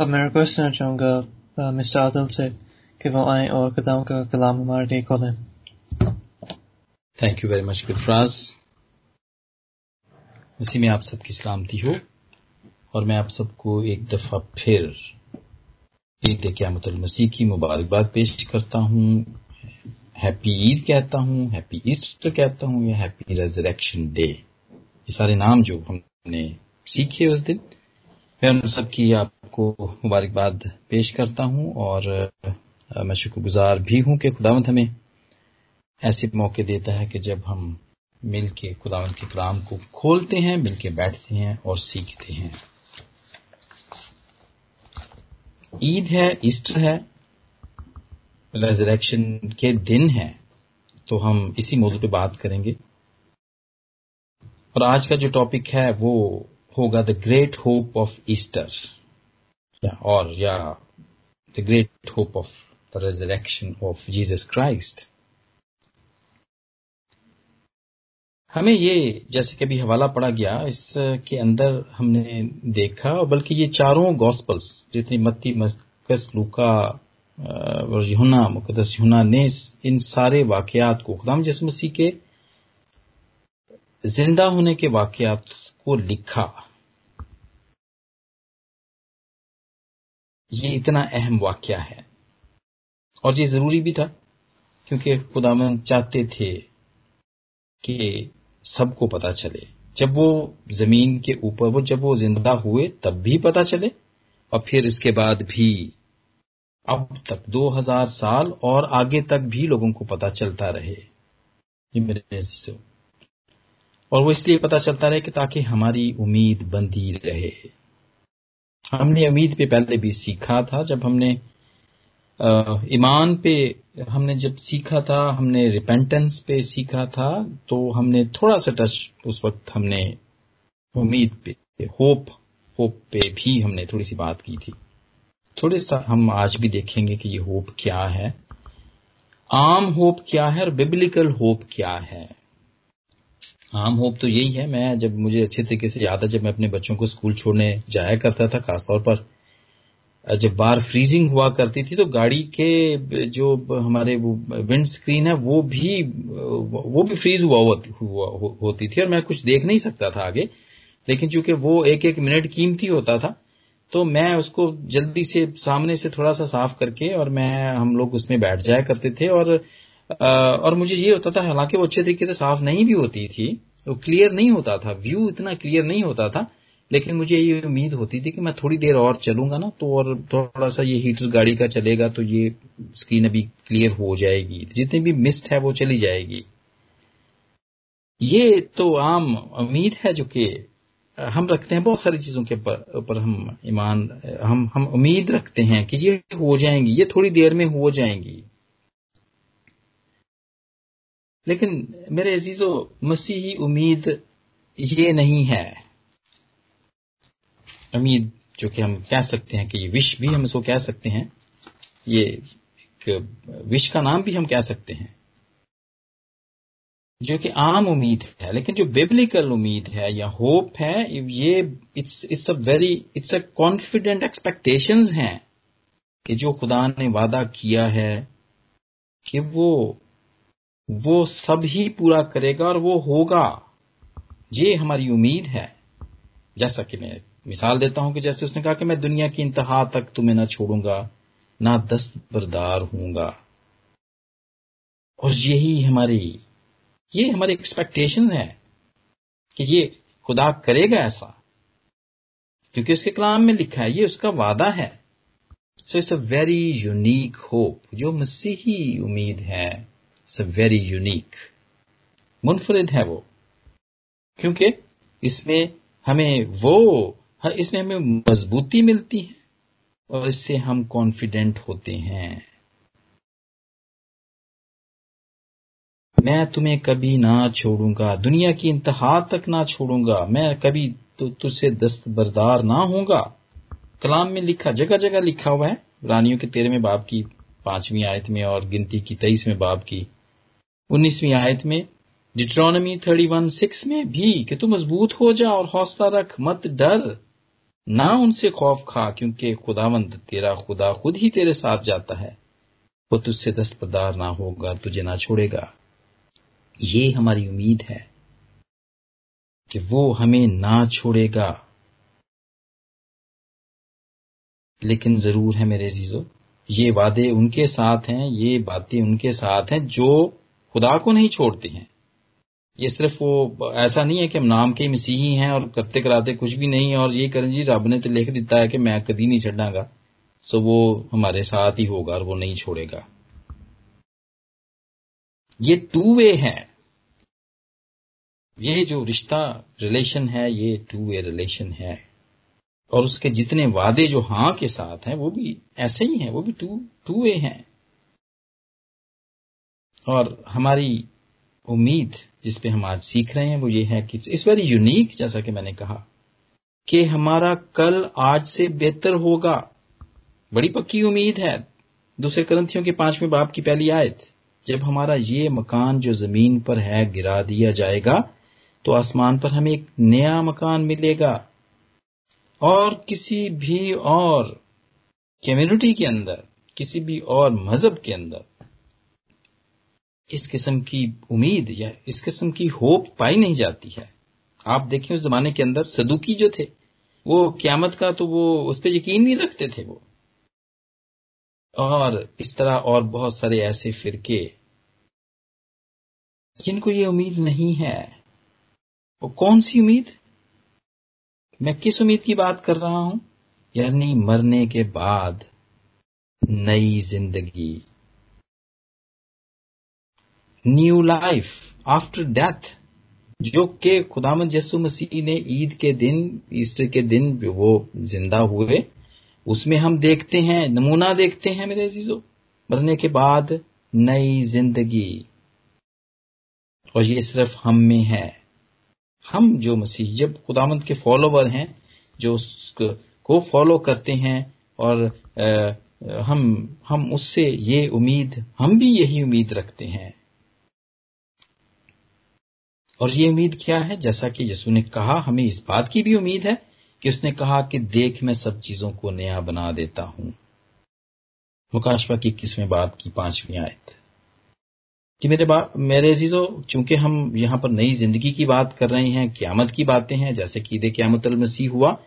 अब मैं रिक्वेस्ट करना चाहूँगा मिस्टर आदिल से कि वो आए और खुदाओं का कलाम हमारे लिए खोलें thank you very much Gulfaraz इसी में आप सबकी सलामती हो, और मैं आप सबको एक दफ़ा फिर ईद मसीह की मुबारकबाद पेश करता हूँ। हैप्पी ईद कहता हूँ हैप्पी ईस्टर कहता हूँ, या हैप्पी रेजरेक्शन डे ये सारे नाम जो हमने सीखे उस दिन, मैं उन सबकी आपको मुबारकबाद पेश करता हूँ और मैं शुक्रगुजार भी हूँ कि खुदावंत हमें ऐसे मौके देता है कि जब हम मिल के खुदावंत के कलाम को खोलते हैं मिल के बैठते हैं और सीखते हैं। ईद है, ईस्टर है, रेजरेक्शन के दिन है तो हम इसी मौजू पे बात करेंगे। और आज का जो टॉपिक है, वो होगा the great hope of Easter. या और या the great hope of the resurrection of Jesus Christ हमें ये, जैसे कि अभी हवाला पड़ा गया, इसके अंदर हमने देखा, बल्कि ये चारों गॉस्पल्स जितनी मत्ती मकस लूका यूना मुकदस यूना ने इन सारे वाकयात को, खुदाम जस मसीह के ज़िंदा होने के वाकयात को लिखा। ये इतना अहम वाक्य है। और ये ज़रूरी भी था, क्योंकि खुदावन चाहते थे कि सबको पता चले। जब वो ज़मीन के ऊपर, वो जब वो ज़िंदा हुए, तब भी पता चले। और फिर इसके बाद भी, अब तक 2000 साल और आगे तक भी लोगों को पता चलता रहे। मेरे और वो इसलिए पता चलता रहे कि ताकि हमारी उम्मीद बंदी रहे। हमने उम्मीद पे पहले भी सीखा था, जब हमने ईमान पे हमने जब सीखा था, हमने रिपेंटेंस पे सीखा था तो हमने थोड़ा सा टच उस वक्त हमने उम्मीद पे होप होप पे भी हमने थोड़ी सी बात की थी। थोड़े सा हम आज भी देखेंगे कि ये होप क्या है। आम होप क्या है और बिब्लिकल होप क्या है। आम होप तो यही है। मैं जब मुझे अच्छे तरीके से याद है जब मैं अपने बच्चों को स्कूल छोड़ने जाया करता था खासतौर पर जब बाहर फ्रीजिंग हुआ करती थी तो गाड़ी के जो हमारे विंड स्क्रीन है वो भी वो भी फ्रीज हुआ, हुआ होती थी और मैं कुछ देख नहीं सकता था आगे। लेकिन चूँकि वो एक एक मिनट कीमती होता था तो मैं उसको जल्दी से सामने से थोड़ा सा साफ़ करके और मैं हम लोग उसमें बैठ जाया करते थे और और मुझे ये होता था, हालाँकि वो अच्छे तरीके से साफ़ नहीं भी होती थी, वो क्लियर नहीं होता था व्यू इतना क्लियर नहीं होता था, लेकिन मुझे ये उम्मीद होती थी कि मैं थोड़ी देर और चलूँगा ना तो और थोड़ा सा ये हीटर गाड़ी का चलेगा तो ये स्क्रीन अभी क्लियर हो जाएगी। जितनी भी मिस्ट है, वो चली जाएगी। ये तो आम उम्मीद है जो कि हम रखते हैं बहुत सारी चीज़ों के ऊपर हम ईमान, हम हम उम्मीद रखते हैं कि ये हो जाएँगी, ये थोड़ी देर में हो जाएँगी। लेकिन मेरे अजीजो, मसीही उम्मीद ये नहीं है। उम्मीद जो कि हम कह सकते हैं कि ये विश भी हम इसको कह सकते हैं, ये एक विश का नाम भी हम कह सकते हैं, जो कि आम उम्मीद है, लेकिन जो बिब्लिकल उम्मीद है या होप है, ये it's it's a very it's a confident expectations हैं कि जो खुदा ने वादा किया है कि वो वो सब ही पूरा करेगा और वो होगा। ये हमारी उम्मीद है। जैसा कि मैं मिसाल देता हूँ कि जैसे उसने कहा कि मैं दुनिया की इंतहा तक तुम्हें ना छोड़ूँगा, ना दस्त बरदार हूँगा और यही हमारी, ये हमारी एक्सपेक्टेशन है कि ये खुदा करेगा ऐसा। क्योंकि उसके कलाम में लिखा है, ये उसका वादा है। So it's a very unique hope जो मसीही उम्मीद है। इट्स वेरी यूनिक मुनफरद है वो। क्योंकि इसमें हमें वो इसमें हमें मजबूती मिलती है और इससे हम कॉन्फिडेंट होते हैं। मैं तुम्हें कभी ना छोड़ूँगा, दुनिया की इंतहा तक ना छोड़ूँगा, मैं कभी तो तुझसे दस्तबरदार ना होऊँगा। कलाम में लिखा जगह जगह लिखा हुआ है, रानियों के तेरहवें बाब की पांचवी आयत में और गिनती की तेईसवें बाब की। उन्नीसवीं आयत में डिट्रोनमी थर्टी वन सिक्स में भी कि तू मज़बूत हो जा और हौसला रख, मत डर। ना उनसे खौफ खा, क्योंकि खुदावंद तेरा खुदा खुद ही तेरे साथ जाता है। वो तुझसे दस्तबरदार ना होगा तुझे ना छोड़ेगा। ये हमारी उम्मीद है कि वो हमें ना छोड़ेगा। लेकिन ज़रूर है मेरे जीजो ये वादे उनके साथ हैं, ये बातें उनके साथ हैं, जो खुदा को नहीं छोड़ते हैं। ये सिर्फ़ वो, ऐसा नहीं है कि हम नाम के मसीही हैं और करते कराते कुछ भी नहीं और ये करें जी, रब ने तो लिख दिता है कि मैं कदी नहीं छड़ागा सो वो हमारे साथ ही होगा और वो नहीं छोड़ेगा। ये टू वे है। ये जो रिश्ता रिलेशन है, ये टू वे रिलेशन है। और उसके जितने वादे जो हाँ के साथ हैं, वो भी ऐसे ही हैं, वो भी टू टू वे हैं। और हमारी उम्मीद जिस पे हम आज सीख रहे हैं, वो ये है कि इस वेरी यूनिक जैसा कि मैंने कहा, कि हमारा कल आज से बेहतर होगा। बड़ी पक्की उम्मीद है। दूसरे ग्रंथियों के पाँचवें बाप की पहली आयत, जब हमारा ये मकान जो ज़मीन पर है गिरा दिया जाएगा तो आसमान पर हमें एक नया मकान मिलेगा। और किसी भी और कम्युनिटी के अंदर, किसी भी और मज़हब के अंदर इस किस्म की उम्मीद या इस किस्म की होप पाई नहीं जाती है। आप देखें उस जमाने के अंदर सदुकी जो थे, वो क्यामत का तो वो उस पर यकीन नहीं रखते थे वो। और इस तरह और बहुत सारे ऐसे फिरके, जिनको ये उम्मीद नहीं है, वो कौन सी उम्मीद? मैं किस उम्मीद की बात कर रहा हूँ? यानी मरने के बाद नई ज़िंदगी। New life after death. जो कि खुदामद यसु मसीह ने ईद के दिन ईस्टर के दिन जो वो ज़िंदा हुए उसमें हम देखते हैं नमूना देखते हैं मेरे अजीजों मरने के बाद नई ज़िंदगी। और ये सिर्फ़ हम में है। हम जो मसीह जब खुदामंद के फॉलोवर हैं जो को फॉलो करते हैं और आ, हम हम उससे ये उम्मीद हम भी यही उम्मीद रखते हैं। और ये उम्मीद क्या है? जैसा कि यसु ने कहा, हमें इस बात की भी उम्मीद है कि उसने कहा कि देख, मैं सब चीज़ों को नया बना देता हूँ। मुकाशवा की किसवें बाप की पांचवी आयत। कि मेरे बा, मेरे अजीजों, चूँकि हम यहाँ पर नई ज़िंदगी की बात कर रहे हैं, क्यामत की बातें हैं, जैसे कि दे क्यामत मसीह हुआ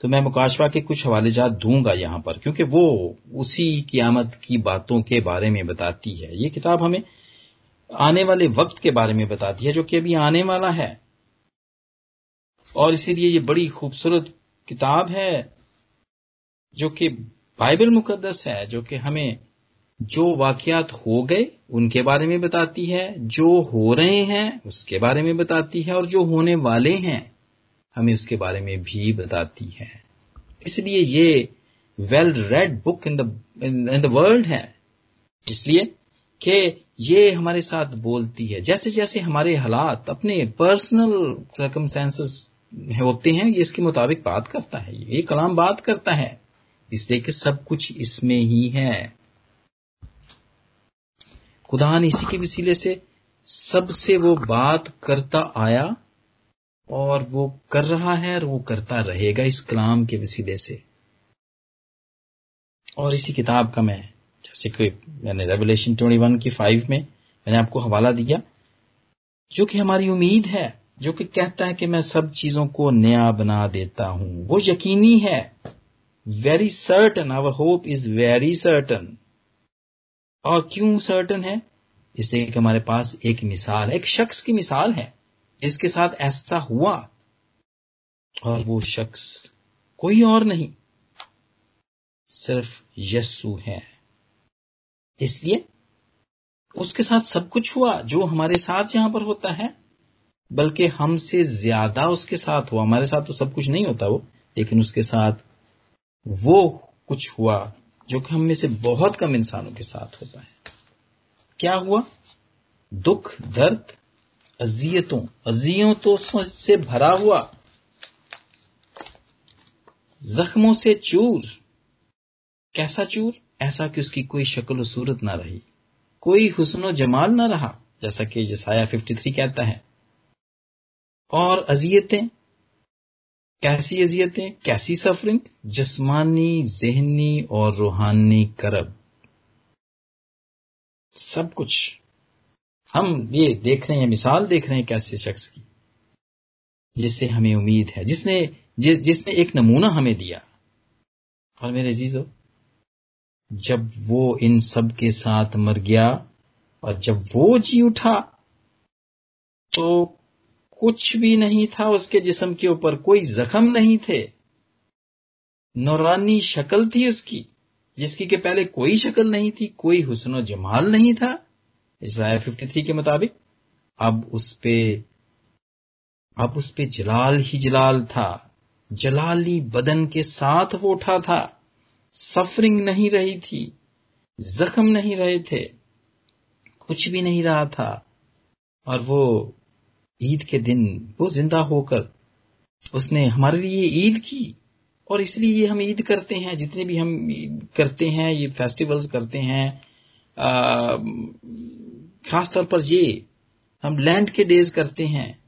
तो मैं मुकाशवा के कुछ हवाले जात दूँगा यहाँ पर, क्योंकि वो उसी क्यामत की बातों के बारे में बताती है। ये किताब हमें आने वाले वक्त के बारे में बताती है, जो कि अभी आने वाला है। और इसीलिए ये बड़ी खूबसूरत किताब है, जो कि बाइबल मुकदस है, जो कि हमें जो वाकयात हो गए, उनके बारे में बताती है। जो हो रहे हैं, उसके बारे में बताती है, और जो होने वाले हैं, हमें उसके बारे में भी बताती है। इसलिए ये well read book in the in the world है। इसलिए कि ये हमारे साथ बोलती है। जैसे जैसे हमारे हालात अपने पर्सनल सर्कमस्टेंसेस होते हैं, ये इसके मुताबिक बात करता है। ये कलाम बात करता है। इसलिए कि सब कुछ इसमें ही है। खुदा ने इसी के वसीले से सबसे वो बात करता आया और वो कर रहा है और वो करता रहेगा इस कलाम के वसीले से। और इसी किताब का मैं मैंने रेवलेशन वन की फाइव में मैंने आपको हवाला दिया, जो कि हमारी उम्मीद है, जो कि कहता है कि मैं सब चीज़ों को नया बना देता हूँ। वो यकीनी है। Very certain our hope is very certain और क्यों सर्टन है? इसलिए कि हमारे पास एक मिसाल एक शख्स की मिसाल है, जिसके साथ ऐसा हुआ। और वो शख्स कोई और नहीं, सिर्फ़ यस्सु है। इसलिए उसके साथ सब कुछ हुआ, जो हमारे साथ यहाँ पर होता है, बल्कि हमसे ज़्यादा उसके साथ हुआ। हमारे साथ तो सब कुछ नहीं होता वो, लेकिन उसके साथ वो कुछ हुआ, जो कि हम में से बहुत कम इंसानों के साथ होता है। क्या हुआ? दुख, दर्द, अजियतों। अजियतों से भरा हुआ। जख्मों से चूर। कैसा चूर? ऐसा कि उसकी कोई शक्ल सूरत ना रही। कोई हुसन जमाल ना रहा जैसा कि जसाया 53 कहता है। और अजियतें? कैसी अजियतें? कैसी सफरिंग जस्मानी जहनी और रूहानी करब। सब कुछ। हम ये देख रहे हैं मिसाल देख रहे हैं कैसे शख्स की। जिससे हमें उम्मीद है जिसने जि, जिसने एक नमूना हमें दिया। और मेरे जीजो जब वो इन सब के साथ मर गया और जब वो जी उठा तो कुछ भी नहीं था उसके जिस्म के ऊपर, कोई जख्म नहीं थे। नौरानी शक्ल थी उसकी, जिसकी के पहले कोई शक्ल नहीं थी, कोई हुसन जमाल नहीं था इसराया फिफ्टी थ्री के मुताबिक। अब उस पे, अब उस पे जलाल ही जलाल था, जलाली बदन के साथ वो उठा था। सफरिंग नहीं रही थी जख्म नहीं रहे थे कुछ भी नहीं रहा था। और वो ईद के दिन वो ज़िंदा होकर उसने हमारे लिए ईद की और इसलिए ये हम ईद करते हैं जितने भी हम करते हैं ये फेस्टिवल्स करते हैं खास तौर पर ये हम लैंड के डेज़ करते हैं।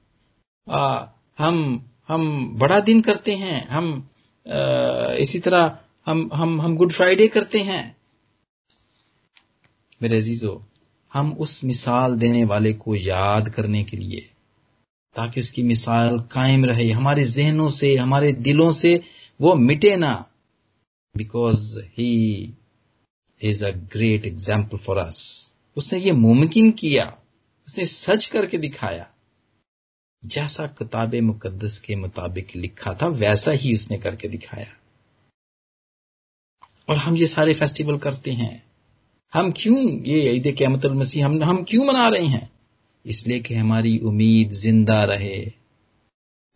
आ, हम हम बड़ा दिन करते हैं हम आ, इसी तरह हम हम हम गुड फ्राइडे करते हैं। मेरे अजीजो, हम उस मिसाल देने वाले को याद करने के लिए, ताकि उसकी मिसाल कायम रहे। हमारे जहनों से, हमारे दिलों से वो मिटे ना। Because he is a great example for us उसने ये मुमकिन किया। उसने सच करके दिखाया। जैसा किताब मुकद्दस के मुताबिक लिखा था, वैसा ही उसने करके दिखाया। और हम ये सारे फेस्टिवल करते हैं। हम क्यों ये ईद कैमत मसीह हम हम क्यों मना रहे हैं? इसलिए कि हमारी उम्मीद ज़िंदा रहे।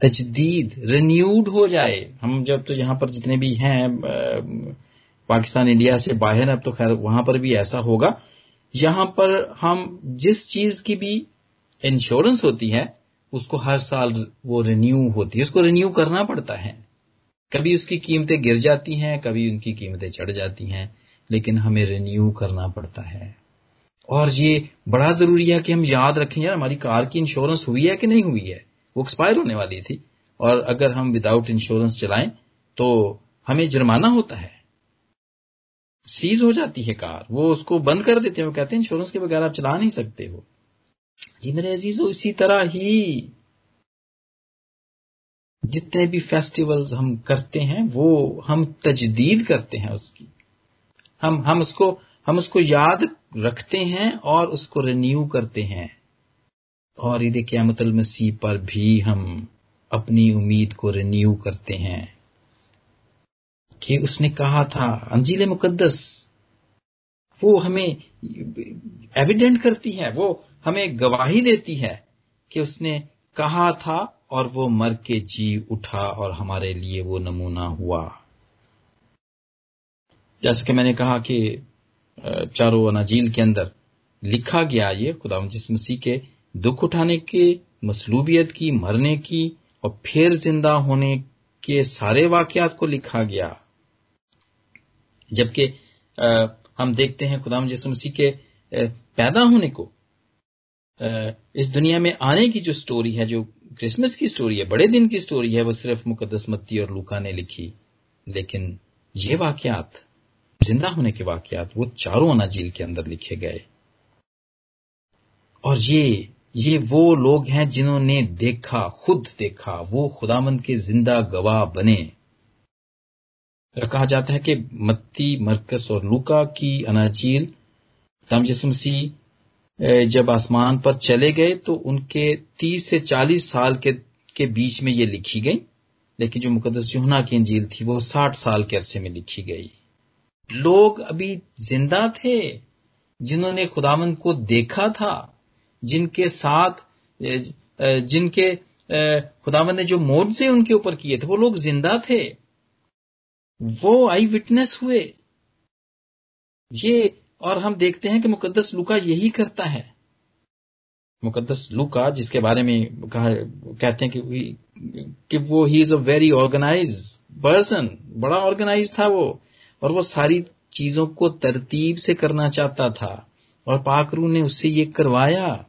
तजदीद रिन्यूड हो जाए। हम जब तो यहाँ पर जितने भी हैं पाकिस्तान, इंडिया से बाहर, अब तो खैर वहाँ पर भी ऐसा होगा। यहाँ पर हम जिस चीज़ की भी इंश्योरेंस होती है, उसको हर साल वो रिन्यू होती है। उसको रिन्यू करना पड़ता है। कभी उसकी कीमतें गिर जाती हैं, कभी उनकी कीमतें चढ़ जाती हैं, लेकिन हमें रिन्यू करना पड़ता है। और ये बड़ा ज़रूरी है कि हम याद रखें, यार हमारी कार की इंश्योरेंस हुई है कि नहीं हुई है? वो एक्सपायर होने वाली थी। और अगर हम विदाउट इंश्योरेंस चलाएँ तो हमें जुर्माना होता है। सीज हो जाती है कार। वो उसको बंद कर देते हैं। वो कहते हैं इंश्योरेंस के बगैर आप चला नहीं सकते हो। जी मेरे अज़ीज़, इसी तरह ही जितने भी फेस्टिवल्स हम करते हैं, वो हम तजदीद करते हैं उसकी। हम हम उसको हम उसको याद रखते हैं और उसको रिन्यू करते हैं। और ईद क्यामतल मसीह पर भी हम अपनी उम्मीद को रिन्यू करते हैं। कि उसने कहा था, अंजील मुकद्दस, वो हमें एविडेंट करती है, वो हमें गवाही देती है कि उसने कहा था और वो मर के जी उठा और हमारे लिए वो नमूना हुआ। जैसे कि मैंने कहा कि चारों अनाजील के अंदर लिखा गया ये खुदा मसीह के दुख उठाने के, मसलूबियत की, मरने की और फिर ज़िंदा होने के सारे वाकयात को लिखा गया। जबकि हम देखते हैं खुदा जिस मसीह के पैदा होने को इस दुनिया में आने की जो स्टोरी है, जो क्रिसमस की स्टोरी है, बड़े दिन की स्टोरी है, वो सिर्फ़ मुकदस मत्ती और लूका ने लिखी। लेकिन ये वाकयात, ज़िंदा होने के वाकयात, वो चारों अनाजील के अंदर लिखे गए। और ये ये वो लोग हैं जिन्होंने देखा, खुद देखा, वो खुदामंद के ज़िंदा गवाह बने। कहा जाता है कि मत्ती, मरकस और लूका की अनाजील मसीह जब आसमान पर चले गए तो उनके 30 से 40 साल के के बीच में ये लिखी गई। लेकिन जो मुकदस युहना की अंजील थी, वो 60 साल के अरसे में लिखी गई। लोग अभी ज़िंदा थे, जिन्होंने खुदावंद को देखा था, जिनके साथ जिनके खुदावंद ने जो से उनके ऊपर किए थे, वो लोग ज़िंदा थे। वो आई विटनेस हुए। ये और हम देखते हैं कि मुकद्दस लुका यही करता है। मुकद्दस लुका जिसके बारे में कहा कहते हैं कि, कि वो he is a very organise person बड़ा ऑर्गेनाइज था वो और वो सारी चीज़ों को तरतीब से करना चाहता था और पाकरू ने उससे ये करवाया।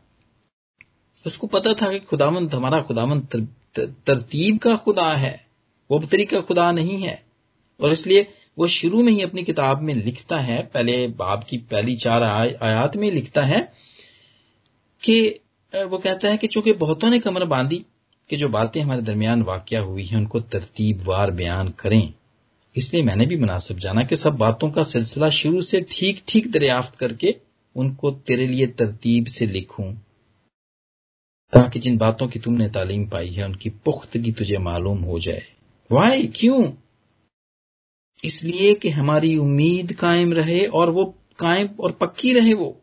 उसको पता था कि खुदामंद हमारा खुदामंद तर, तरतीब का खुदा है वो तरीका खुदा नहीं है और इसलिए वो शुरू में ही अपनी किताब में लिखता है, पहले बाब की पहली चार आयात में लिखता है कि वो कहता है कि चूँकि बहुतों ने कमर बांधी कि जो बातें हमारे दरमियान वाक्य हुई हैं, उनको तरतीबवार बयान करें। इसलिए मैंने भी मुनासिब जाना कि सब बातों का सिलसिला शुरू से ठीक ठीक दरियाफ्त करके उनको तेरे लिए तरतीब से लिखूं। ताकि जिन बातों की तुमने तालीम पाई है, उनकी पुख्तगी तुझे मालूम हो जाए। वाई क्यों? इसलिए कि हमारी उम्मीद कायम रहे और वो कायम और पक्की रहे वो।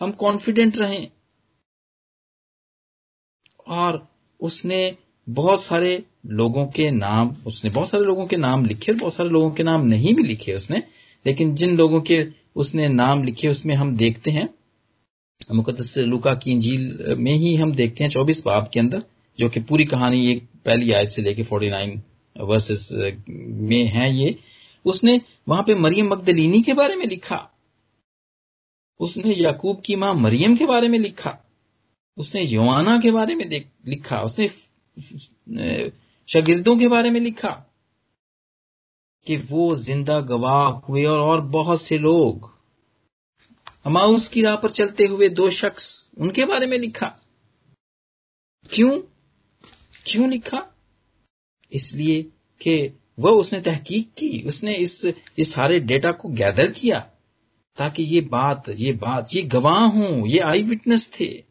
हम कॉन्फिडेंट रहें। और उसने बहुत सारे लोगों के नाम, उसने बहुत सारे लोगों के नाम लिखे बहुत सारे लोगों के नाम नहीं भी लिखे उसने, लेकिन जिन लोगों के उसने नाम लिखे उसमें हम देखते हैं। मुकदस लुका की इंजील में ही हम देखते हैं चौबीस बाब के अंदर, जो कि पूरी कहानी एक पहली आयत से लेके फोर्टी नाइन वर्सेस में है ये। उसने वहाँ पे मरियम मकदलीनी के बारे में लिखा। उसने याकूब की माँ मरियम के बारे में लिखा। उसने यवाना के बारे में लिखा। उसने शगिर्दों के बारे में लिखा कि वो ज़िंदा गवाह हुए और, और बहुत से लोग अमाउस की राह पर चलते हुए दो शख्स उनके बारे में लिखा। क्यों? क्यों लिखा? इसलिए कि वह उसने तहकीक की, उसने इस इस सारे डेटा को गैदर किया ताकि ये बात ये बात, ये गवाह हूँ, ये आई विटनेस थे।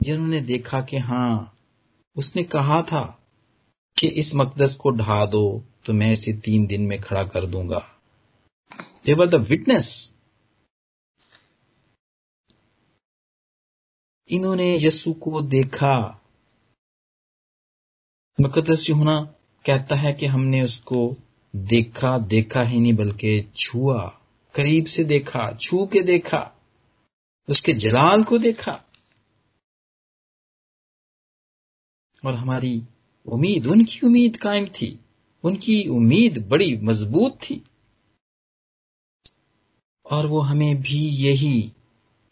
जिन्होंने देखा कि हाँ, उसने कहा था कि इस मकदस को ढा दो तो मैं इसे तीन दिन में खड़ा कर दूँगा। देवर द विटनेस इन्होंने यस्सु को देखा। मुकदस यूना कहता है कि हमने उसको देखा देखा ही नहीं, बल्कि छुआ, करीब से देखा, छू के देखा, उसके जलाल को देखा। और हमारी उम्मीद, उनकी उम्मीद कायम थी, उनकी उम्मीद बड़ी मज़बूत थी। और वो हमें भी यही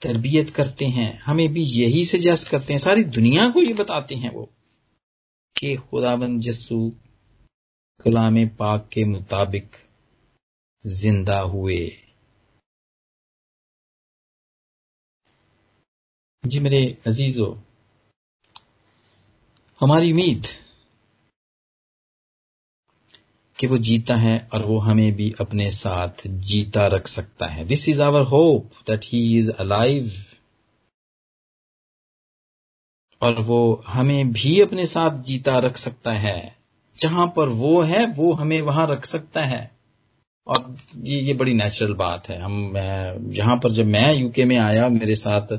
तरबियत करते हैं, हमें भी यही सजेस्ट करते हैं, सारी दुनिया को ये बताते हैं वो, कि खुदाबंद जस्सू कलाम पाक के मुताबिक ज़िंदा हुए। जी मेरे अजीजों, हमारी उम्मीद कि वो जीता है और वो हमें भी अपने साथ जीता रख सकता है। This is our hope that he is alive और वो हमें भी अपने साथ जीता रख सकता है। जहाँ पर वो है, वो हमें वहाँ रख सकता है। और ये ये बड़ी नेचुरल बात है। हम यहाँ पर जब मैं यूके में आया, मेरे साथ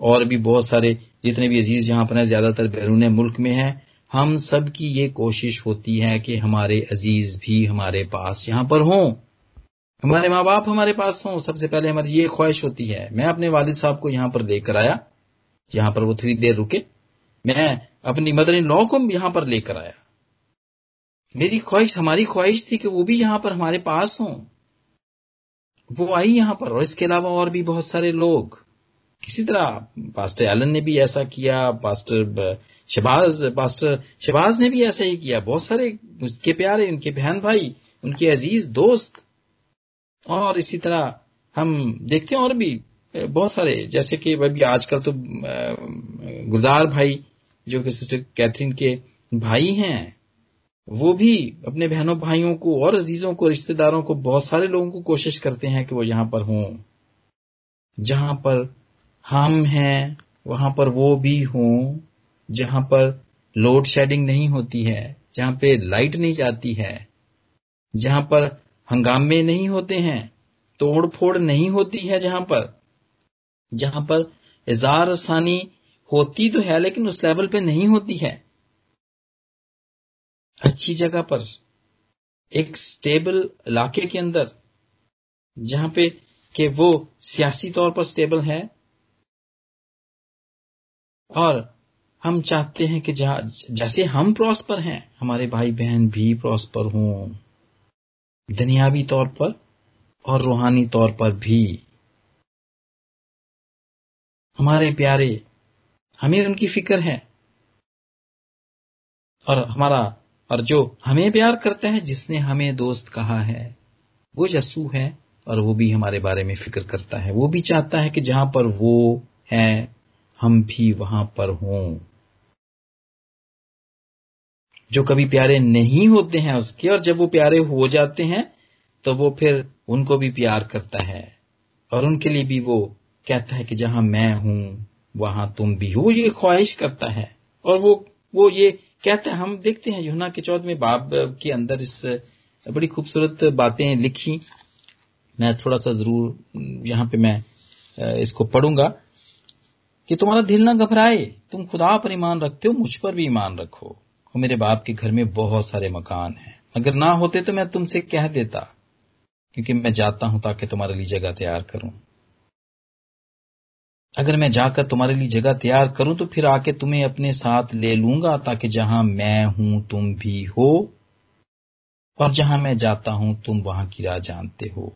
और भी बहुत सारे, जितने भी अज़ीज़ यहाँ पर हैं, ज़्यादातर बैरून मुल्क में है, हम सब की ये कोशिश होती है कि हमारे अज़ीज़ भी हमारे पास यहाँ पर हों। हमारे माँ बाप हमारे पास हों। सबसे पहले हमारी ये ख्वाहिश होती है। मैं अपने वालिद साहब को यहाँ पर लेकर आया। यहाँ पर वो थोड़ी देर रुके। मैं अपनी मदर इन लॉ को यहाँ पर लेकर आया। मेरी ख्वाहिश, हमारी ख्वाहिश थी कि वो भी यहाँ पर हमारे पास हों। वो आई यहाँ पर, और इसके अलावा और भी बहुत सारे लोग। इसी तरह पास्टर एलन ने भी ऐसा किया, पास्टर शबाज पास्टर शबाज ने भी ऐसा ही किया। बहुत सारे उनके प्यारे, उनके बहन भाई, उनके अज़ीज़ दोस्त। और इसी तरह हम देखते हैं और भी बहुत सारे, जैसे कि अभी आजकल तो गुलजार भाई, जो कि सिस्टर कैथरीन के भाई हैं वो भी अपने बहनों भाइयों को और अजीजों को, रिश्तेदारों को, बहुत सारे लोगों को कोशिश करते हैं कि वो यहाँ पर हों। जहाँ पर हम हैं, वहाँ पर वो भी हों। जहाँ पर लोड शेडिंग नहीं होती है, जहाँ पे लाइट नहीं जाती है। जहाँ पर हंगामे नहीं होते हैं तोड़ फोड़ नहीं होती है जहाँ पर। जहाँ पर इजार आसानी होती तो है, लेकिन उस लेवल पे नहीं होती है। अच्छी जगह पर, एक स्टेबल इलाके के अंदर, जहाँ पे कि वो सियासी तौर पर स्टेबल है, और हम चाहते हैं कि जैसे हम प्रॉस्पर हैं, हमारे भाई बहन भी प्रॉस्पर हों, दुनियावी तौर पर और रूहानी तौर पर भी। हमारे प्यारे, हमें उनकी फ़िक्र है, और हमारा और जो हमें प्यार करता है, जिसने हमें दोस्त कहा है, वो यसू है और वो भी हमारे बारे में फ़िक्र करता है। वो भी चाहता है कि जहाँ पर वो है, हम भी वहाँ पर हों। जो कभी प्यारे नहीं होते हैं उसके, और जब वो प्यारे हो जाते हैं तो वो फिर उनको भी प्यार करता है। और उनके लिए भी वो कहता है कि जहाँ मैं हूँ, वहाँ तुम भी हो। ये ख्वाहिश करता है। और वो वो ये कहता है हम देखते हैं युना के चौदहवें बाब के अंदर इस बड़ी खूबसूरत बातें लिखी। मैं थोड़ा सा ज़रूर यहाँ पे मैं इसको पढ़ूँगा। कि तुम्हारा दिल ना घबराए, तुम खुदा पर ईमान रखते हो, मुझ पर भी ईमान रखो। और मेरे बाप के घर में बहुत सारे मकान हैं। अगर ना होते तो मैं तुमसे कह देता, क्योंकि मैं जाता हूँ ताकि तुम्हारे लिए जगह तैयार करूँ। अगर मैं जाकर तुम्हारे लिए जगह तैयार करूँ तो फिर आके तुम्हें अपने साथ ले लूँगा, ताकि जहाँ मैं हूँ, तुम भी हो, और जहाँ मैं जाता हूँ, तुम वहाँ की राह जानते हो।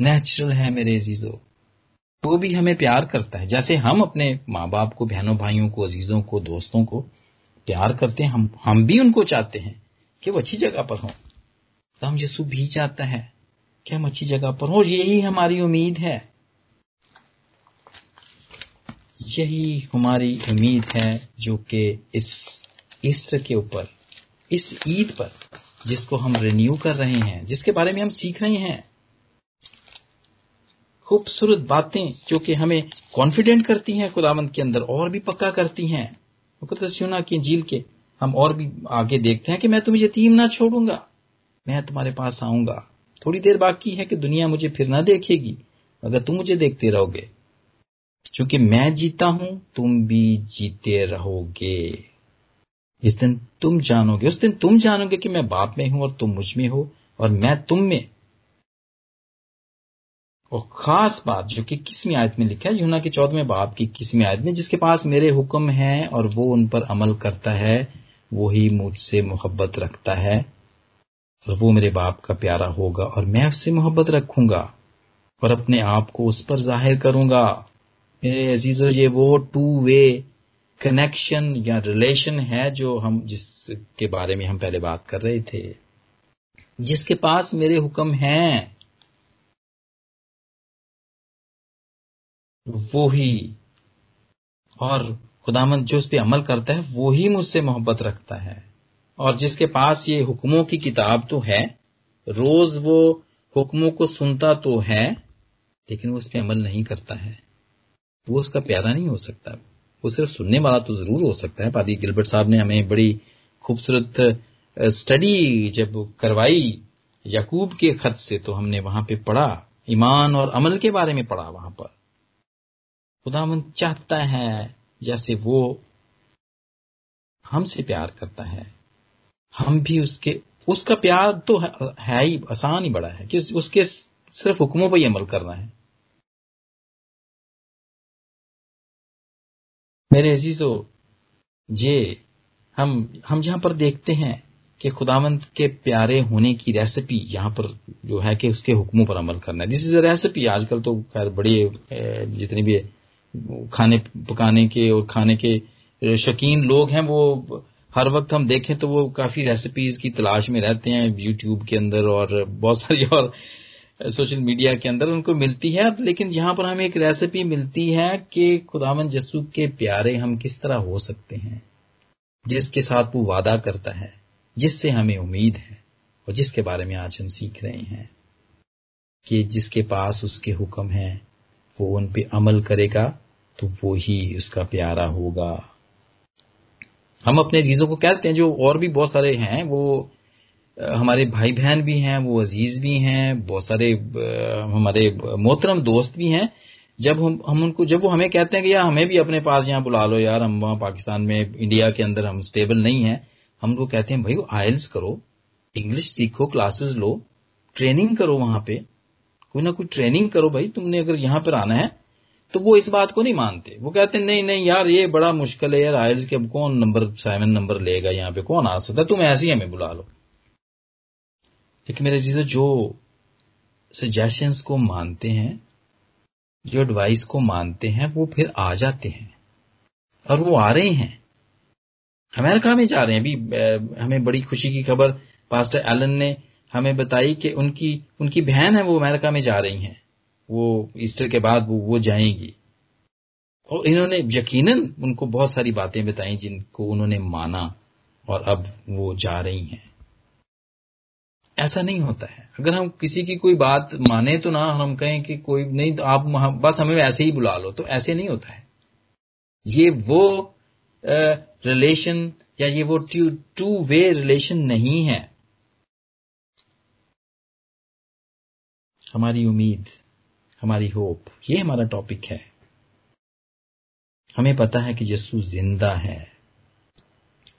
नेचुरल है मेरे अजीजों। वो भी हमें प्यार करता है। जैसे हम अपने माँ बाप को, बहनों, भाइयों को, अजीजों को, दोस्तों को प्यार करते हैं, हम हम भी उनको चाहते हैं कि वो अच्छी जगह पर हों। तो हम यीशु भी चाहता है कि हम अच्छी जगह पर हों यही हमारी उम्मीद है। यही हमारी उम्मीद है जो कि इस ईस्टर के ऊपर, इस ईद पर, जिसको हम रिन्यू कर रहे हैं, जिसके बारे में हम सीख रहे हैं। खूबसूरत बातें, जो कि हमें कॉन्फिडेंट करती हैं, खुदावंत के अंदर और भी पक्का करती हैं। सुना की झील के हम और भी आगे देखते हैं कि मैं तुम्हें यतीम ना छोड़ूँगा, मैं तुम्हारे पास आऊँगा। थोड़ी देर बाकी है कि दुनिया मुझे फिर ना देखेगी अगर तुम मुझे देखते रहोगे। क्योंकि मैं जीता हूँ, तुम भी जीते रहोगे। इस दिन तुम जानोगे, उस दिन तुम जानोगे कि मैं बाप में हूँ और तुम मुझमें हो, और मैं तुम में। और खास बात जो कि किसवीं आयत में लिखा है यूना के चौदहवें बाप की किसवीं आयत में, जिसके पास मेरे हुक्म हैं और वो उन पर अमल करता है, वो ही मुझसे मोहब्बत रखता है, और वो मेरे बाप का प्यारा होगा, और मैं उससे मोहब्बत रखूँगा, और अपने आप को उस पर ज़ाहिर करूँगा। मेरे अजीजों, ये वो टू वे कनेक्शन या रिलेशन है जो हम, जिसके बारे में हम पहले बात कर रहे थे। जिसके पास मेरे हुक्म हैं, वो ही। और खुदामंद जो उस पर अमल करता है, वो ही मुझसे मोहब्बत रखता है। और जिसके पास ये हुक्मों की किताब तो है, रोज वो हुक्मों को सुनता तो है, लेकिन वो उस पर अमल नहीं करता है। वो उसका प्यारा नहीं हो सकता। वो सिर्फ़ सुनने वाला तो ज़रूर हो सकता है। पादी गिलबर्ट साहब ने हमें बड़ी खूबसूरत स्टडी जब करवाई यकूब के खत से तो हमने वहाँ पे पढ़ा। ईमान और अमल के बारे में पढ़ा वहाँ पर। खुदावन चाहता है जैसे वो हमसे प्यार करता है। हम भी उसके, उसका प्यार तो है, ही आसान ही बड़ा है कि उसके सिर्फ़ हुक्मों पर ही अमल करना है। मेरे अजीजो, ये हम हम जहाँ पर देखते हैं कि खुदावंत के प्यारे होने की रेसिपी यहाँ पर जो है कि उसके हुक्मों पर अमल करना है। दिस इज़ अ रेसिपी आजकल तो खैर बड़ी जितनी भी खाने, पकाने के और खाने के शौकीन लोग हैं, वो हर वक्त हम देखें तो वो काफ़ी रेसिपीज़ की तलाश में रहते हैं यूट्यूब के अंदर और बहुत सारी और सोशल मीडिया के अंदर उनको मिलती है, लेकिन यहाँ पर हमें एक रेसिपी मिलती है कि खुदावन जस्सू के प्यारे हम किस तरह हो सकते हैं, जिसके साथ वो वादा करता है, जिससे हमें उम्मीद है और जिसके बारे में आज हम सीख रहे हैं कि जिसके पास उसके हुक्म है, वो उन पे अमल करेगा तो वो ही उसका प्यारा होगा। हम अपने चीज़ों को कहते हैं, जो और भी बहुत सारे हैं, वो हमारे भाई बहन भी हैं, वो अज़ीज़ भी हैं, बहुत सारे हमारे मोहतरम दोस्त भी हैं। जब हम हम उनको, जब वो हमें कहते हैं कि, यार, हमें भी अपने पास यहाँ बुला लो यार, हम वहाँ पाकिस्तान में, इंडिया के अंदर हम स्टेबल नहीं है। हम उनको कहते हैं, भाई आयल्स करो इंग्लिश सीखो क्लासेस लो ट्रेनिंग करो वहाँ पे। कोई ना कोई ट्रेनिंग करो भाई, तुमने अगर यहाँ पर आना है तो वो इस बात को नहीं मानते। वो कहते हैं, नहीं नहीं यार, ये बड़ा मुश्किल है यार आयल्स के अब कौन नंबर सेवन नंबर लेगा यहाँ पे? कौन आ सकता है? तुम ऐसे ही हमें बुला लो। लेकिन मेरे चीज़ें जो सजेशंस को मानते हैं, जो एडवाइस को मानते हैं, वो फिर आ जाते हैं। और वो आ रहे हैं। अमेरिका में जा रहे हैं। अभी हमें बड़ी खुशी की खबर पास्टर एलन ने हमें बताई कि उनकी उनकी बहन है वो अमेरिका में जा रही हैं। वो ईस्टर के बाद वो वो जाएँगी। और इन्होंने यकीनन उनको बहुत सारी बातें बताई जिनको उन्होंने माना और अब वो जा रही हैं। ऐसा नहीं होता है। अगर हम किसी की कोई बात माने तो ना हम कहें कि कोई नहीं तो आप बस हमें ऐसे ही बुला लो तो ऐसे नहीं होता है। ये वो रिलेशन या ये वो टू टू वे रिलेशन नहीं है। हमारी उम्मीद, हमारी होप, ये हमारा टॉपिक है। हमें पता है कि यस्सु ज़िंदा है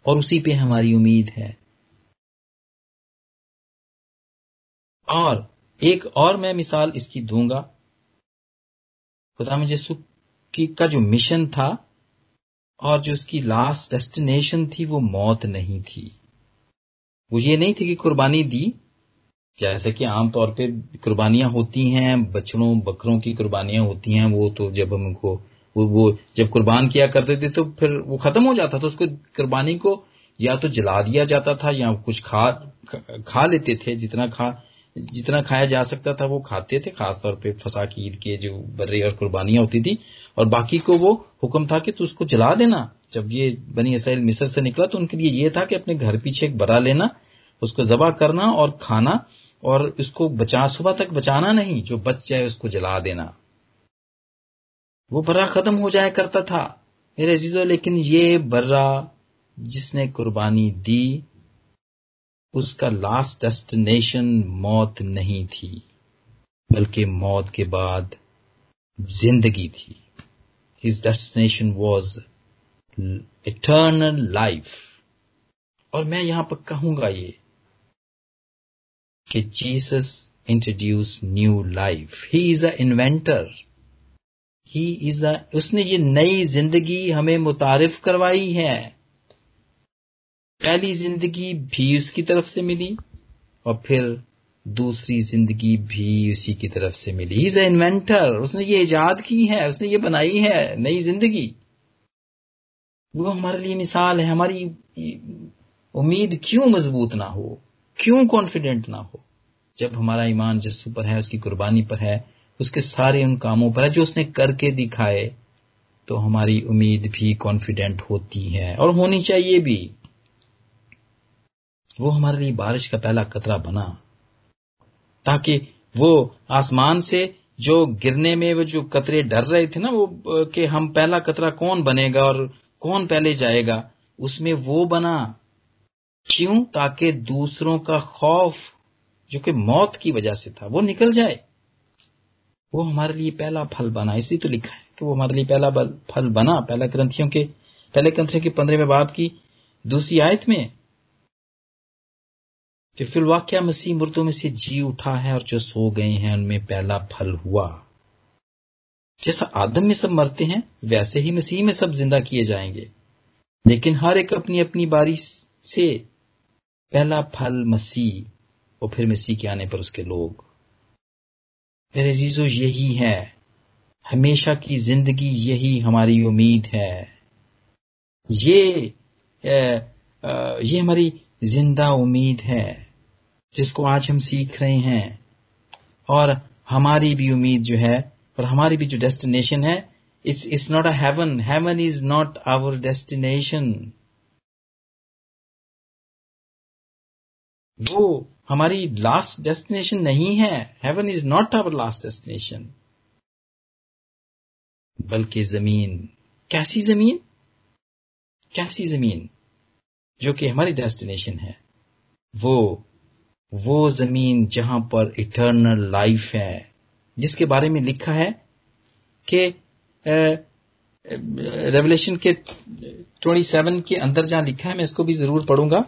और उसी पे हमारी उम्मीद है। और एक और मैं मिसाल इसकी दूँगा। खुदा में की का जो मिशन था और जो उसकी लास्ट डेस्टिनेशन थी वो मौत नहीं थी। वो ये नहीं थी कि कुर्बानी दी। जैसे कि आमतौर पे कुर्बानियाँ होती हैं बछड़ों बकरों की कुर्बानियाँ होती हैं वो तो जब हम उनको वो, वो जब कुर्बान किया करते थे तो फिर वो खत्म हो जाता था। उसको कुर्बानी को या तो जला दिया जाता था या कुछ खा खा लेते थे जितना खा जितना खाया जा सकता था वो खाते थे, खासतौर पे फसा की ईद के जो बर्रे और कुर्बानियाँ होती थी, और बाकी को वो हुक्म था कि तू उसको जला देना। जब ये बनी इसराइल मिस्र से निकला तो उनके लिए ये था कि अपने घर पीछे एक बरा लेना, उसको जबा करना और खाना, और उसको बचा, सुबह तक बचाना नहीं, जो बच जाए उसको जला देना। वो बर्रा खत्म हो जाया करता था। मेरे अजीजों, लेकिन ये बर्रा जिसने कुर्बानी दी उसका लास्ट डेस्टिनेशन मौत नहीं थी, बल्कि मौत के बाद ज़िंदगी थी। His destination was eternal life और मैं यहाँ पर कहूँगा ये कि Jesus introduce new life he is a inventor he is a उसने ये नई ज़िंदगी हमें मुतारिफ करवाई है। पहली ज़िंदगी भी उसकी तरफ़ से मिली और फिर दूसरी ज़िंदगी भी उसी की तरफ़ से मिली। इज़ अ इन्वेंटर उसने ये ईजाद की है, उसने ये बनाई है, नई ज़िंदगी। वो हमारे लिए मिसाल है। हमारी उम्मीद क्यों मज़बूत ना हो? क्यों कॉन्फिडेंट ना हो? जब हमारा ईमान जस्सू पर है, उसकी कुर्बानी पर है, उसके सारे उन कामों पर है जो उसने करके दिखाए तो हमारी उम्मीद भी कॉन्फिडेंट होती है और होनी चाहिए भी। वो हमारे लिए बारिश का पहला कतरा बना, ताकि वो आसमान से जो गिरने में वो जो कतरे डर रहे थे ना, वो कि हम पहला कतरा कौन बनेगा और कौन पहले जाएगा, उसमें वो बना। क्यों? ताकि दूसरों का खौफ जो कि मौत की वजह से था, वो निकल जाए। वो हमारे लिए पहला फल बना, इसलिए तो लिखा है कि वो हमारे लिए पहला फल बना। पहला ग्रंथियों के, पहले ग्रंथियों के पंद्रहवें बाब की दूसरी आयत में कि फिर वाक्य मसीह मुर्दों में से जी उठा है और जो सो गए हैं, उनमें पहला फल हुआ। जैसा आदम में सब मरते हैं, वैसे ही मसीह में सब ज़िंदा किए जाएँगे। लेकिन हर एक अपनी अपनी बारी से पहला फल मसीह और फिर मसीह के आने पर उसके लोग। मेरे जीजो यही है। हमेशा की ज़िंदगी यही हमारी उम्मीद है। ये ये हमारी ज़िंदा उम्मीद है, जिसको आज हम सीख रहे हैं। और हमारी भी उम्मीद जो है, और हमारी भी जो डेस्टिनेशन है it's it's not a heaven heaven is not our destination वो हमारी लास्ट डेस्टिनेशन नहीं है। Heaven is not our last destination बल्कि ज़मीन। कैसी ज़मीन? कैसी ज़मीन? जो कि हमारी डेस्टिनेशन है, वो वो ज़मीन जहाँ पर इटर्नल लाइफ है, जिसके बारे में लिखा है कि रेवलेशन के 27 के अंदर जहाँ लिखा है, मैं इसको भी ज़रूर पढ़ूँगा।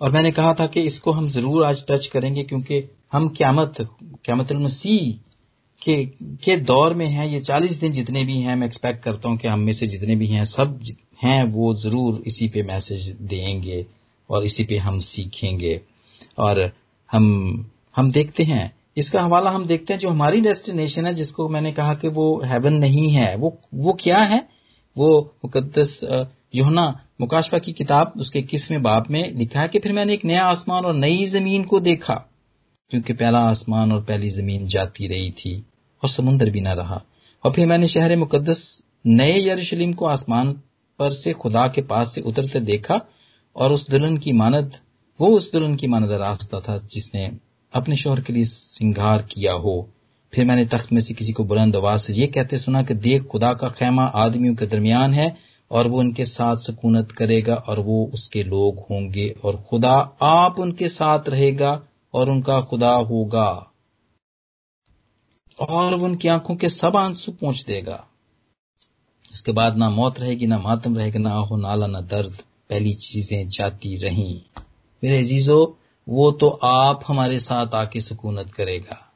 और मैंने कहा था कि इसको हम ज़रूर आज टच करेंगे, क्योंकि हम क्यामत क्यामत मसीह के के दौर में हैं, ये चालीस दिन जितने भी हैं, मैं एक्सपेक्ट करता हूँ कि हम में से जितने भी हैं, सब हैं, वो ज़रूर इसी पे मैसेज देंगे और इसी पे हम सीखेंगे। और हम हम देखते हैं। इसका हवाला हम देखते हैं, जो हमारी डेस्टिनेशन है, जिसको मैंने कहा कि वो हेवन नहीं है, वो वो क्या है? वो मुकदस योहना मुकाशवा की किताब, उसके इक्कीसवें बाप में लिखा है कि फिर मैंने एक नया आसमान और नई ज़मीन को देखा, क्योंकि पहला आसमान और पहली ज़मीन जाती रही थी। और समुन्द्र भी न रहा। और फिर मैंने शहर मुकदस नए यरूशलेम को आसमान पर से खुदा के पास से उतरते देखा और उस दुल्हन की मानद, वो उस दुल्हन की मानद रास्ता था जिसने अपने शोहर के लिए सिंगार किया हो। फिर मैंने तख्त में से किसी को बुलंद आवाज़ से ये कहते सुना कि देख, खुदा का खेमा आदमियों के दरमियान है और वो उनके साथ सुकूनत करेगा और वो उसके लोग होंगे और खुदा आप उनके साथ रहेगा और उनका खुदा होगा। और वो उनकी आँखों के सब आँसू पहुँच देगा। उसके बाद ना मौत रहेगी, ना मातम रहेगा, ना हो नाला ना दर्द। पहली चीज़ें जाती रही। मेरे अजीजो, वो तो आप हमारे साथ आके सुकूनत करेगा।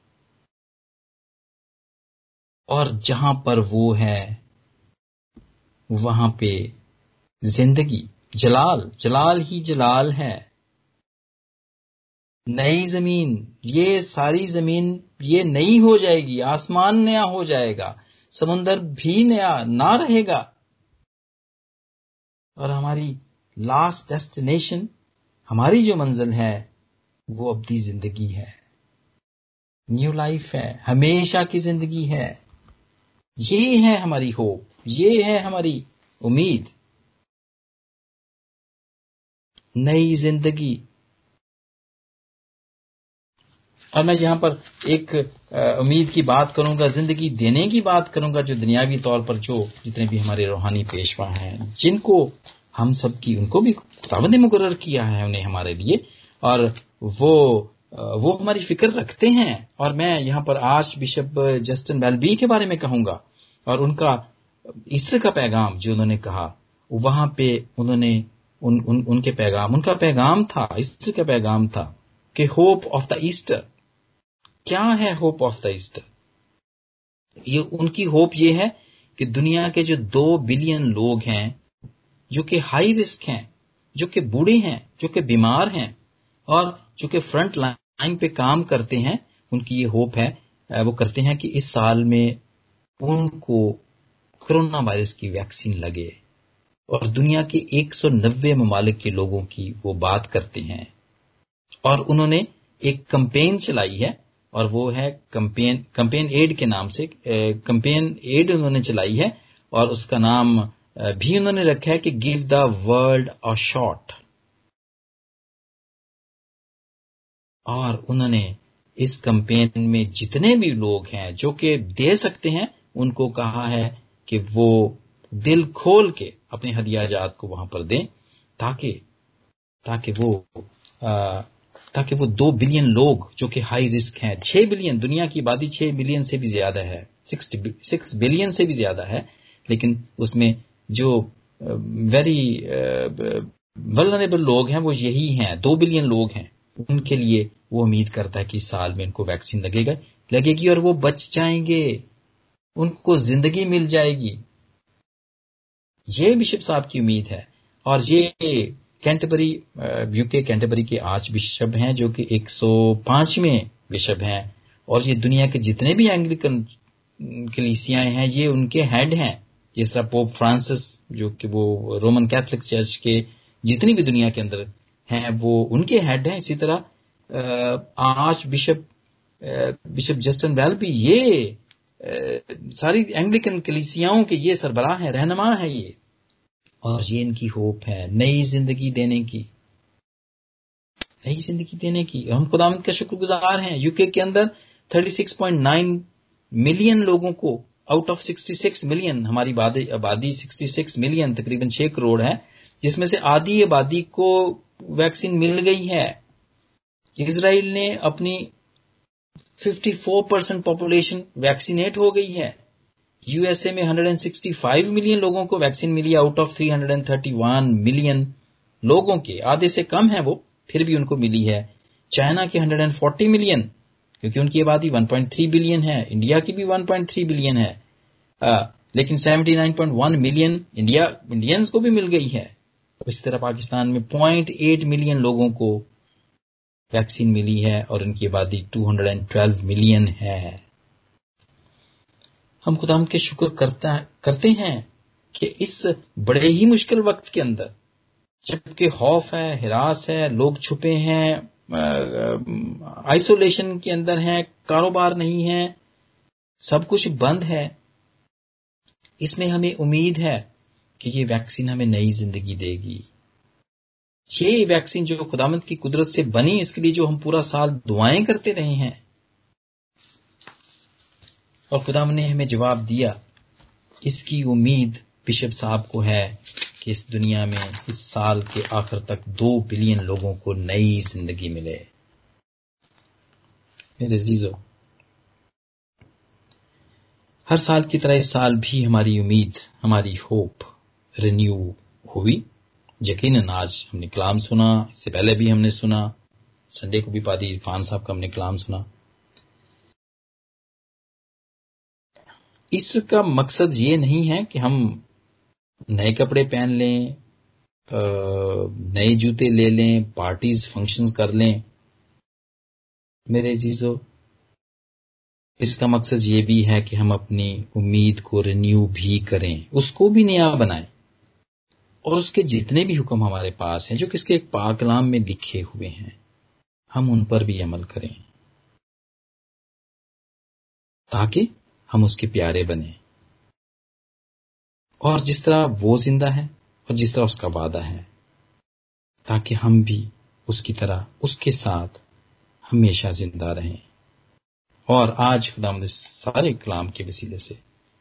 और जहाँ पर वो है, वहाँ पे ज़िंदगी, जलाल जलाल ही जलाल है। नई ज़मीन, ये सारी ज़मीन, ये नई हो जाएगी, आसमान नया हो जाएगा समुन्दर भी नया ना रहेगा। और हमारी लास्ट डेस्टिनेशन हमारी जो मंजिल है, वो अब्दी ज़िंदगी है। न्यू लाइफ है, हमेशा की ज़िंदगी है। ये है हमारी होप ये है हमारी उम्मीद। नई ज़िंदगी और मैं यहाँ पर एक उम्मीद की बात करूँगा ज़िंदगी देने की बात करूँगा जो दुनियावी तौर पर जो जितने भी हमारे रूहानी पेशवा हैं जिनको हम सब की उनको भी खुदावंद ने मुकर किया है उन्हें हमारे लिए और वो वो हमारी फ़िक्र रखते हैं। और मैं यहाँ पर आर्च बिशप जस्टिन बेलबी के बारे में कहूँगा और उनका ईस्टर का पैगाम जो उन्होंने कहा वहाँ पे उन्होंने उन, उन, उनके पैगाम उनका पैगाम था ईस्टर का पैगाम था कि होप ऑफ़ द ईस्टर क्या है होप ऑफ़ द ईस्टर ये उनकी होप ये है कि दुनिया के जो दो बिलियन लोग हैं, जो कि हाई रिस्क हैं, जो कि बूढ़े हैं, जो कि बीमार हैं, और जो कि फ्रंट लाइन पे काम करते हैं, उनकी ये होप है वो करते हैं कि इस साल में उनको कोरोना वायरस की वैक्सीन लगे। और दुनिया के 190 ममालिक के लोगों की वो बात करते हैं। और उन्होंने एक कंपेन चलाई है और वो है कंपेन कंपेन एड के नाम से कंपेन एड उन्होंने चलाई है और उसका नाम भी उन्होंने रखा है कि give the world a shot और उन्होंने इस कंपेन में जितने भी लोग हैं जो कि दे सकते हैं उनको कहा है कि वो दिल खोल के अपने हदियाजात को वहाँ पर दें ताकि ताकि वो आ, ताकि वो दो बिलियन लोग, जो कि हाई रिस्क हैं, छह बिलियन, दुनिया की आबादी छह बिलियन से भी ज़्यादा है सिक्स बिलियन से भी ज़्यादा है, लेकिन उसमें जो वेरी वलरेबल लोग हैं, वो यही हैं, दो बिलियन लोग हैं, उनके लिए वो उम्मीद करता है कि साल में इनको वैक्सीन लगेगा, लगेगी और वो बच जाएँगे, उनको ज़िंदगी मिल जाएगी। ये बिशप साहब की उम्मीद है, और ये कैंटबरी यूके कैंटबरी के आर्च बिशप हैं, जो कि 105वें बिशप हैं। और ये दुनिया के जितने भी एंग्लिकन कलीसियाएँ हैं, ये उनके हेड हैं। जिस तरह पोप फ्रांसिस, जो कि वो रोमन कैथोलिक चर्च के जितनी भी दुनिया के अंदर हैं, वो उनके हेड हैं। इसी तरह archbishop bishop Justin well भी ये सारी एंग्लिकन कलीसियाओं के ये सरबराह है, रहनमा है ये। और ये इनकी होप है, नई ज़िंदगी देने की। नई ज़िंदगी देने की। हम खुदामद का शुक्रगुजार हैं। यूके के अंदर 36.9 मिलियन लोगों को आउट ऑफ़ 66 मिलियन हमारी आबादी 66 मिलियन तकरीबन 6 करोड़ है, जिसमें से आधी आबादी को वैक्सीन मिल गई है। इसराइल ने अपनी 54 परसेंट पॉपुलेशन वैक्सीनेट हो गई है। यूएसए में 165 मिलियन लोगों को वैक्सीन मिली आउट ऑफ़ 331 मिलियन लोगों के। आधे से कम है वो फिर भी उनको मिली है। चाइना के 140 मिलियन क्योंकि उनकी आबादी 1.3 बिलियन है इंडिया की भी 1.3 बिलियन है। आ, लेकिन 79.1 मिलियन इंडिया इंडियंस को भी मिल गई है। इस तरह पाकिस्तान में 0.8 मिलियन लोगों को वैक्सीन मिली है और उनकी आबादी 212 मिलियन है। हम खुदाम के शुक्र करता, करते हैं कि इस बड़े ही मुश्किल वक्त के अंदर जबकि खौफ है, हिरास है, लोग छुपे हैं आइसोलेशन के अंदर हैं, कारोबार नहीं है, सब कुछ बंद है, इसमें हमें उम्मीद है कि ये वैक्सीन हमें नई ज़िंदगी देगी। ये वैक्सीन जो खुदामंद की कुदरत से बनी, इसके लिए जो हम पूरा साल दुआएँ करते रहे हैं और खुदाम ने हमें जवाब दिया, इसकी उम्मीद बिशप साहब को है कि इस दुनिया में इस साल के आखिर तक दो बिलियन लोगों को नई ज़िंदगी मिले। मेरे जीजो हर साल की तरह इस साल भी हमारी उम्मीद, हमारी होप रिन्यू हुई। यकीन आज हमने कलाम सुना, इससे पहले भी हमने सुना, संडे को भी पादी इरफान साहब का हमने कलाम सुना। इसका मकसद ये नहीं है कि हम नए कपड़े पहन लें नए जूते ले लें पार्टीज़ फ़ंक्शंस कर लें। मेरे जीजो, इसका मकसद ये भी है कि हम अपनी उम्मीद को रिन्यू भी करें, उसको भी नया बनाएँ। और उसके जितने भी हुक्म हमारे पास हैं, जो किसके एक पाकलाम में लिखे हुए हैं, हम उन पर भी अमल करें। ताकि हम उसके प्यारे बने। और जिस तरह वो ज़िंदा है और जिस तरह उसका वादा है, ताकि हम भी उसकी तरह, उसके साथ हमेशा ज़िंदा रहें। और आज खुदाम सारे कलाम के वसीले से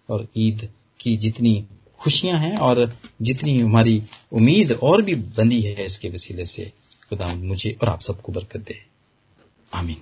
और ईद की जितनी खुशियाँ हैं और जितनी हमारी उम्मीद और भी बंदी है इसके वसीले से, खुदा मुझे और आप सबको बरकत दे। आमीन।